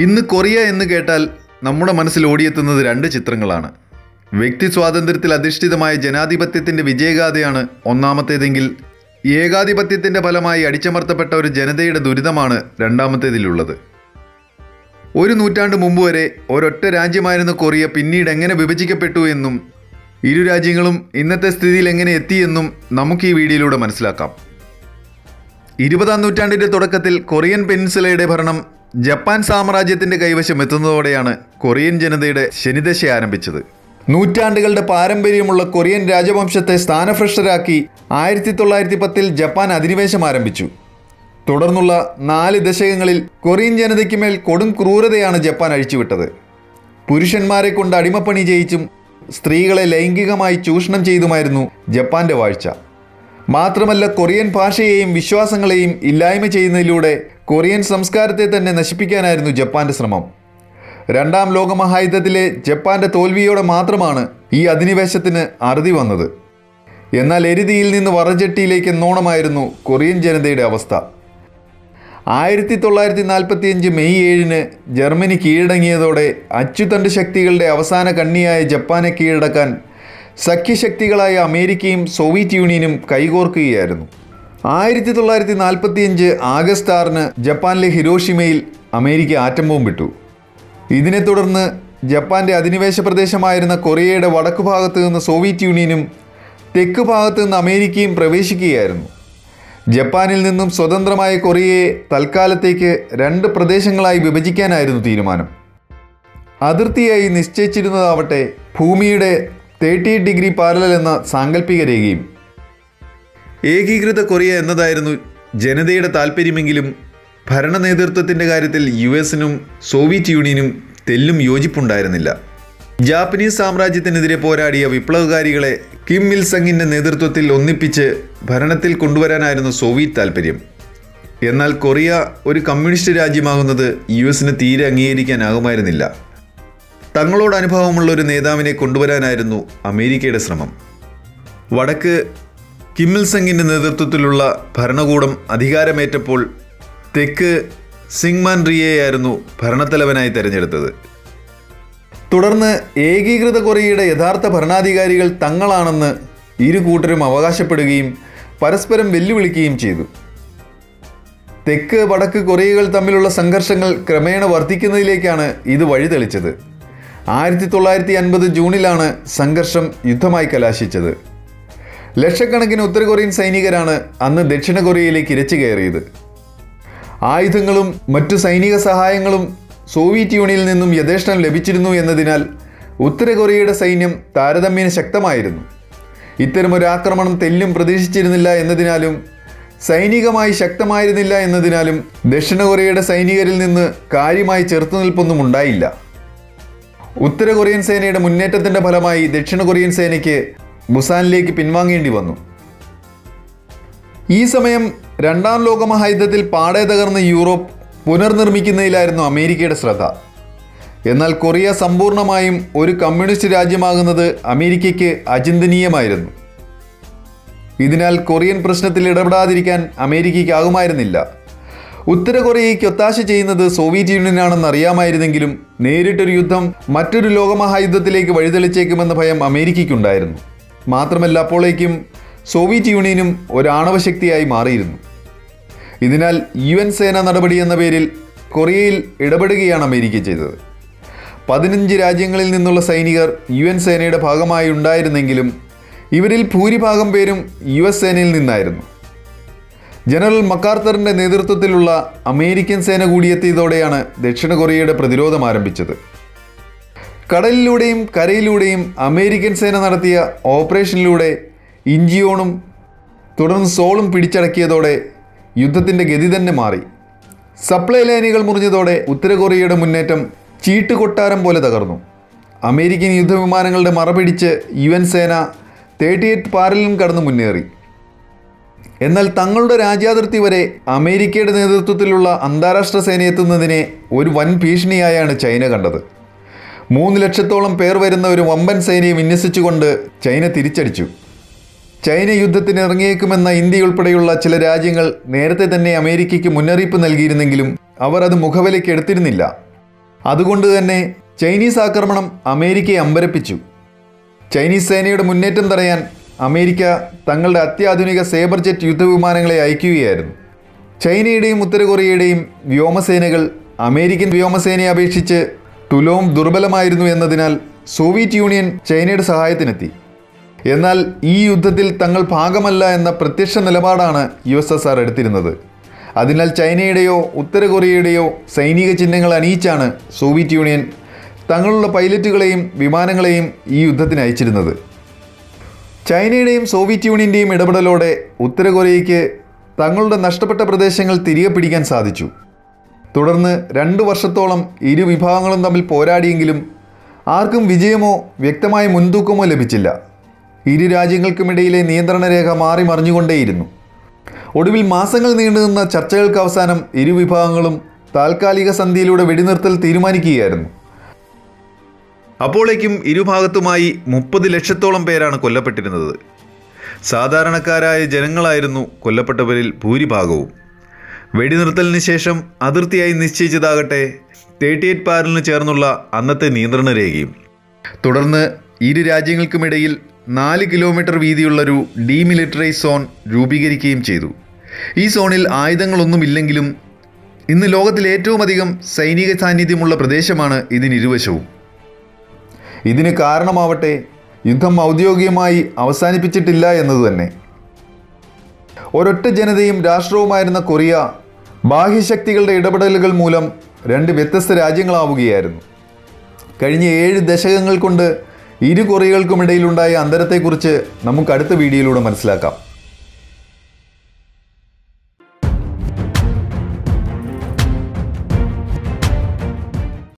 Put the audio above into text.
ഇന്ന് കൊറിയ എന്ന് കേട്ടാൽ നമ്മുടെ മനസ്സിൽ ഓടിയെത്തുന്നത് രണ്ട് ചിത്രങ്ങളാണ്. വ്യക്തി സ്വാതന്ത്ര്യത്തിൽ അധിഷ്ഠിതമായ ജനാധിപത്യത്തിന്റെ വിജയഗാഥയാണ് ഒന്നാമത്തേതെങ്കിൽ ഏകാധിപത്യത്തിന്റെ ഫലമായി അടിച്ചമർത്തപ്പെട്ട ഒരു ജനതയുടെ ദുരിതമാണ് രണ്ടാമത്തേതിലുള്ളത്. ഒരു നൂറ്റാണ്ട് മുമ്പ് വരെ ഒരൊറ്റ രാജ്യമായിരുന്ന കൊറിയ പിന്നീട് എങ്ങനെ വിഭജിക്കപ്പെട്ടു എന്നും ഇരു രാജ്യങ്ങളും ഇന്നത്തെ സ്ഥിതിയിൽ എങ്ങനെ എത്തിയെന്നും നമുക്ക് ഈ വീഡിയോയിലൂടെ മനസ്സിലാക്കാം. ഇരുപതാം നൂറ്റാണ്ടിന്റെ തുടക്കത്തിൽ കൊറിയൻ പെനിൻസുലയുടെ ഭരണം ജപ്പാൻ സാമ്രാജ്യത്തിന്റെ കൈവശം എത്തുന്നതോടെയാണ് കൊറിയൻ ജനതയുടെ ശനിദശ ആരംഭിച്ചത്. നൂറ്റാണ്ടുകളുടെ പാരമ്പര്യമുള്ള കൊറിയൻ രാജവംശത്തെ സ്ഥാനഭ്രഷ്ടരാക്കി ആയിരത്തി തൊള്ളായിരത്തി പത്തിൽ ജപ്പാൻ അധിനിവേശം ആരംഭിച്ചു. തുടർന്നുള്ള നാല് ദശകങ്ങളിൽ കൊറിയൻ ജനതയ്ക്ക് മേൽ കൊടും ക്രൂരതയാണ് ജപ്പാൻ അഴിച്ചുവിട്ടത്. പുരുഷന്മാരെ കൊണ്ട് അടിമപ്പണി ചെയ്യിച്ചും സ്ത്രീകളെ ലൈംഗികമായി ചൂഷണം ചെയ്തുമായിരുന്നു ജപ്പാന്റെ വാഴ്ച. മാത്രമല്ല കൊറിയൻ ഭാഷയെയും വിശ്വാസങ്ങളെയും ഇല്ലായ്മ ചെയ്യുന്നതിലൂടെ കൊറിയൻ സംസ്കാരത്തെ തന്നെ നശിപ്പിക്കാനായിരുന്നു ജപ്പാന്റെ ശ്രമം. രണ്ടാം ലോകമഹായുദ്ധത്തിലെ ജപ്പാന്റെ തോൽവിയോടെ മാത്രമാണ് ഈ അധിനിവേശത്തിന് അറുതി വന്നത്. എന്നാൽ എരുതിയിൽ നിന്ന് വറജെട്ടിയിലേക്ക് എന്നോണമായിരുന്നു കൊറിയൻ ജനതയുടെ അവസ്ഥ. ആയിരത്തി തൊള്ളായിരത്തി നാൽപ്പത്തിയഞ്ച് മെയ് ഏഴിന് ജർമ്മനി കീഴടങ്ങിയതോടെ അച്ചുതണ്ട് ശക്തികളുടെ അവസാന കണ്ണിയായ ജപ്പാനെ കീഴടക്കാൻ സഖ്യശക്തികളായ അമേരിക്കയും സോവിയറ്റ് യൂണിയനും കൈകോർക്കുകയായിരുന്നു. ആയിരത്തി തൊള്ളായിരത്തി നാൽപ്പത്തിയഞ്ച് ആഗസ്റ്റ് ആറിന് ജപ്പാനിലെ ഹിരോഷിമയിൽ അമേരിക്ക ആറ്റം ബോംബിട്ടു ഇതിനെ തുടർന്ന് ജപ്പാന്റെ അധിനിവേശ പ്രദേശമായിരുന്ന കൊറിയയുടെ വടക്കു ഭാഗത്ത് നിന്ന് സോവിയറ്റ് യൂണിയനും തെക്ക് ഭാഗത്ത് നിന്ന് അമേരിക്കയും പ്രവേശിക്കുകയായിരുന്നു. ജപ്പാനിൽ നിന്നും സ്വതന്ത്രമായ കൊറിയയെ തൽക്കാലത്തേക്ക് രണ്ട് പ്രദേശങ്ങളായി വിഭജിക്കാനായിരുന്നു തീരുമാനം. അതിർത്തിയായി നിശ്ചയിച്ചിരുന്നതാവട്ടെ ഭൂമിയുടെ തേർട്ടി ഡിഗ്രി പാരലൽ എന്ന സാങ്കല്പിക രേഖയും. ഏകീകൃത കൊറിയ എന്നതായിരുന്നു ജനതയുടെ താല്പര്യമെങ്കിലും ഭരണ നേതൃത്വത്തിന്റെ കാര്യത്തിൽ യു എസിനും സോവിയറ്റ് യൂണിയനും തെല്ലും യോജിപ്പുണ്ടായിരുന്നില്ല. ജാപ്പനീസ് സാമ്രാജ്യത്തിനെതിരെ പോരാടിയ വിപ്ലവകാരികളെ കിം സംഗിന്റെ നേതൃത്വത്തിൽ ഒന്നിപ്പിച്ച് ഭരണത്തിൽ കൊണ്ടുവരാനായിരുന്നു സോവിയറ്റ് താല്പര്യം. എന്നാൽ കൊറിയ ഒരു കമ്മ്യൂണിസ്റ്റ് രാജ്യമാകുന്നത് യു എസിന് തീരെ അംഗീകരിക്കാനാകുമായിരുന്നില്ല. തങ്ങളോട് അനുഭവമുള്ള ഒരു നേതാവിനെ കൊണ്ടുവരാനായിരുന്നു അമേരിക്കയുടെ ശ്രമം. വടക്ക് കിമ്മിൽ സംഗിന്റെ നേതൃത്വത്തിലുള്ള ഭരണകൂടം അധികാരമേറ്റപ്പോൾ തെക്ക് സിംഗ്മാൻ റിയയായിരുന്നു ഭരണത്തലവനായി തെരഞ്ഞെടുത്തത്. തുടർന്ന് ഏകീകൃത കൊറിയയുടെ യഥാർത്ഥ ഭരണാധികാരികൾ തങ്ങളാണെന്ന് ഇരു കൂട്ടരും അവകാശപ്പെടുകയും പരസ്പരം വെല്ലുവിളിക്കുകയും ചെയ്തു. തെക്ക് വടക്ക് കൊറിയകൾ തമ്മിലുള്ള സംഘർഷങ്ങൾ ക്രമേണ വർദ്ധിക്കുന്നതിലേക്കാണ് ഇത് വഴിതെളിച്ചത്. ആയിരത്തി തൊള്ളായിരത്തി അൻപത് ജൂണിലാണ് സംഘർഷം യുദ്ധമായി കലാശിച്ചത്. ലക്ഷക്കണക്കിന് ഉത്തര കൊറിയൻ സൈനികരാണ് അന്ന് ദക്ഷിണ കൊറിയയിലേക്ക് ഇരച്ചു കയറിയത്. ആയുധങ്ങളും മറ്റു സൈനിക സഹായങ്ങളും സോവിയറ്റ് യൂണിയനിൽ നിന്നും യഥേഷ്ടം ലഭിച്ചിരുന്നു എന്നതിനാൽ ഉത്തര കൊറിയയുടെ സൈന്യം താരതമ്യേന ശക്തമായിരുന്നു. ഇത്തരമൊരു ആക്രമണം തെല്ലും പ്രതീക്ഷിച്ചിരുന്നില്ല എന്നതിനാലും സൈനികമായി ശക്തമായിരുന്നില്ല എന്നതിനാലും ദക്ഷിണ കൊറിയയുടെ സൈനികരിൽ നിന്ന് കാര്യമായി ചെറുത്തുനിൽപ്പൊന്നും ഉണ്ടായില്ല. ഉത്തര കൊറിയൻ സേനയുടെ മുന്നേറ്റത്തിന്റെ ഫലമായി ദക്ഷിണ കൊറിയൻ സേനയ്ക്ക് ബുസാനിലേക്ക് പിൻവാങ്ങേണ്ടി വന്നു. ഈ സമയം രണ്ടാം ലോകമഹായുദ്ധത്തിൽ പാടെ തകർന്ന യൂറോപ്പ് പുനർനിർമ്മിക്കുന്നതിലായിരുന്നു അമേരിക്കയുടെ ശ്രദ്ധ. എന്നാൽ കൊറിയ സമ്പൂർണമായും ഒരു കമ്മ്യൂണിസ്റ്റ് രാജ്യമാകുന്നത് അമേരിക്കയ്ക്ക് അചിന്തനീയമായിരുന്നു. ഇതിനാൽ കൊറിയൻ പ്രശ്നത്തിൽ ഇടപെടാതിരിക്കാൻ അമേരിക്കയ്ക്കാകുമായിരുന്നില്ല ഉത്തര കൊറിയയ്ക്ക് ഒത്താശ ചെയ്യുന്നത് സോവിയറ്റ് യൂണിയനാണെന്ന് അറിയാമായിരുന്നെങ്കിലും നേരിട്ടൊരു യുദ്ധം മറ്റൊരു ലോകമഹായുദ്ധത്തിലേക്ക് വഴിതെളിച്ചേക്കുമെന്ന ഭയം അമേരിക്കയ്ക്കുണ്ടായിരുന്നു. മാത്രമല്ല അപ്പോഴേക്കും സോവിയറ്റ് യൂണിയനും ഒരു ആണവശക്തിയായി മാറിയിരുന്നു. ഇതിനാൽ യു എൻ സേന നടപടി എന്ന പേരിൽ കൊറിയയിൽ ഇടപെടുകയാണ് അമേരിക്ക ചെയ്തത്. പതിനഞ്ച് രാജ്യങ്ങളിൽ നിന്നുള്ള സൈനികർ യു എൻ സേനയുടെ ഭാഗമായി ഉണ്ടായിരുന്നെങ്കിലും ഇവരിൽ ഭൂരിഭാഗം പേരും യു എസ് സേനയിൽ നിന്നായിരുന്നു. ജനറൽ മക്കാർത്തറിന്റെ നേതൃത്വത്തിലുള്ള അമേരിക്കൻ സേന കൂടിയെത്തിയതോടെയാണ് ദക്ഷിണ കൊറിയയുടെ പ്രതിരോധം ആരംഭിച്ചത്. കടലിലൂടെയും കരയിലൂടെയും അമേരിക്കൻ സേന നടത്തിയ ഓപ്പറേഷനിലൂടെ ഇഞ്ചിയോണും തുടർന്ന് സോളും പിടിച്ചടക്കിയതോടെ യുദ്ധത്തിന്റെ ഗതി തന്നെ മാറി. സപ്ലൈ ലൈനുകൾ മുറിഞ്ഞതോടെ ഉത്തര കൊറിയയുടെ മുന്നേറ്റം ചീട്ടുകൊട്ടാരം പോലെ തകർന്നു. അമേരിക്കൻ യുദ്ധവിമാനങ്ങളുടെ മറപിടിച്ച് യു എൻ സേന തേർട്ടി എയ്റ്റ് പാരലും കടന്നു മുന്നേറി. എന്നാൽ തങ്ങളുടെ രാജ്യാതിർത്തി വരെ അമേരിക്കയുടെ നേതൃത്വത്തിലുള്ള അന്താരാഷ്ട്ര സേന എത്തുന്നതിനെ ഒരു വൻ ഭീഷണിയായാണ് ചൈന കണ്ടത്. മൂന്ന് ലക്ഷത്തോളം പേർ വരുന്ന ഒരു വമ്പൻ സേനയെ വിന്യസിച്ചുകൊണ്ട് ചൈന തിരിച്ചടിച്ചു. ചൈന യുദ്ധത്തിന് ഇറങ്ങിയേക്കുമെന്ന ഇന്ത്യ ഉൾപ്പെടെയുള്ള ചില രാജ്യങ്ങൾ നേരത്തെ തന്നെ അമേരിക്കയ്ക്ക് മുന്നറിയിപ്പ് നൽകിയിരുന്നെങ്കിലും അവർ അത് മുഖവിലേക്ക് എടുത്തിരുന്നില്ല. അതുകൊണ്ട് തന്നെ ചൈനീസ് ആക്രമണം അമേരിക്കയെ അമ്പരപ്പിച്ചു. ചൈനീസ് സേനയുടെ മുന്നേറ്റം തടയാൻ അമേരിക്ക തങ്ങളുടെ അത്യാധുനിക സേബർ ജെറ്റ് യുദ്ധവിമാനങ്ങളെ അയക്കുകയായിരുന്നു. ചൈനയുടെയും ഉത്തരകൊറിയയുടെയും വ്യോമസേനകൾ അമേരിക്കൻ വ്യോമസേനയെ അപേക്ഷിച്ച് തുലോം ദുർബലമായിരുന്നു എന്നതിനാൽ സോവിയറ്റ് യൂണിയൻ ചൈനയുടെ സഹായത്തിനെത്തി. എന്നാൽ ഈ യുദ്ധത്തിൽ തങ്ങൾ ഭാഗമല്ല എന്ന പ്രത്യക്ഷ നിലപാടാണ് യു എസ് എസ് ആർ എടുത്തിരുന്നത്. അതിനാൽ ചൈനയുടെയോ ഉത്തര കൊറിയയുടെയോ സൈനിക ചിഹ്നങ്ങൾ അണിയിച്ചാണ് സോവിയറ്റ് യൂണിയൻ തങ്ങളുള്ള പൈലറ്റുകളെയും വിമാനങ്ങളെയും ഈ യുദ്ധത്തിന് അയച്ചിരുന്നത്. ചൈനയുടെയും സോവിയറ്റ് യൂണിയന്റെയും ഇടപെടലോടെ ഉത്തര കൊറിയയ്ക്ക് തങ്ങളുടെ നഷ്ടപ്പെട്ട പ്രദേശങ്ങൾ തിരികെ പിടിക്കാൻ സാധിച്ചു. തുടർന്ന് രണ്ട് വർഷത്തോളം ഇരു വിഭാഗങ്ങളും തമ്മിൽ പോരാടിയെങ്കിലും ആർക്കും വിജയമോ വ്യക്തമായ മുൻതൂക്കമോ ലഭിച്ചില്ല. ഇരു രാജ്യങ്ങൾക്കുമിടയിലെ നിയന്ത്രണ രേഖ മാറി മറിഞ്ഞുകൊണ്ടേയിരുന്നു. ഒടുവിൽ മാസങ്ങൾ നീണ്ടുനിന്ന ചർച്ചകൾക്ക് അവസാനം ഇരു വിഭാഗങ്ങളും താൽക്കാലിക സന്ധിയിലൂടെ വെടിനിർത്തൽ തീരുമാനിക്കുകയായിരുന്നു. അപ്പോഴേക്കും ഇരുഭാഗത്തുമായി മുപ്പത് ലക്ഷത്തോളം പേരാണ് കൊല്ലപ്പെട്ടിരുന്നത്. സാധാരണക്കാരായ ജനങ്ങളായിരുന്നു കൊല്ലപ്പെട്ടവരിൽ ഭൂരിഭാഗവും. വെടിനിർത്തലിന് ശേഷം അതിർത്തിയായി നിശ്ചയിച്ചതാകട്ടെ തേർട്ടി എയ്റ്റ് പാരലിന് ചേർന്നുള്ള അന്നത്തെ നിയന്ത്രണ രേഖയും. തുടർന്ന് ഇരു രാജ്യങ്ങൾക്കുമിടയിൽ നാല് കിലോമീറ്റർ വീതിയുള്ളൊരു ഡീമിലിറ്ററൈസ് സോൺ രൂപീകരിക്കുകയും ചെയ്തു. ഈ സോണിൽ ആയുധങ്ങളൊന്നുമില്ലെങ്കിലും ഇന്ന് ലോകത്തിൽ ഏറ്റവും അധികം സൈനിക സാന്നിധ്യമുള്ള പ്രദേശമാണ് ഇതിനിരുവശവും ഇതിന് കാരണമാവട്ടെ യുദ്ധം ഔദ്യോഗികമായി അവസാനിപ്പിച്ചിട്ടില്ല എന്നതുതന്നെ ഒരൊറ്റ ജനതയും രാഷ്ട്രവുമായിരുന്ന കൊറിയ ബാഹ്യശക്തികളുടെ ഇടപെടലുകൾ മൂലം രണ്ട് വ്യത്യസ്ത രാജ്യങ്ങളാവുകയായിരുന്നു. കഴിഞ്ഞ ഏഴ് ദശകങ്ങൾ കൊണ്ട് ഇരു കൊറിയകൾക്കുമിടയിലുണ്ടായ അന്തരത്തെക്കുറിച്ച് നമുക്ക് അടുത്ത വീഡിയോയിലൂടെ മനസ്സിലാക്കാം.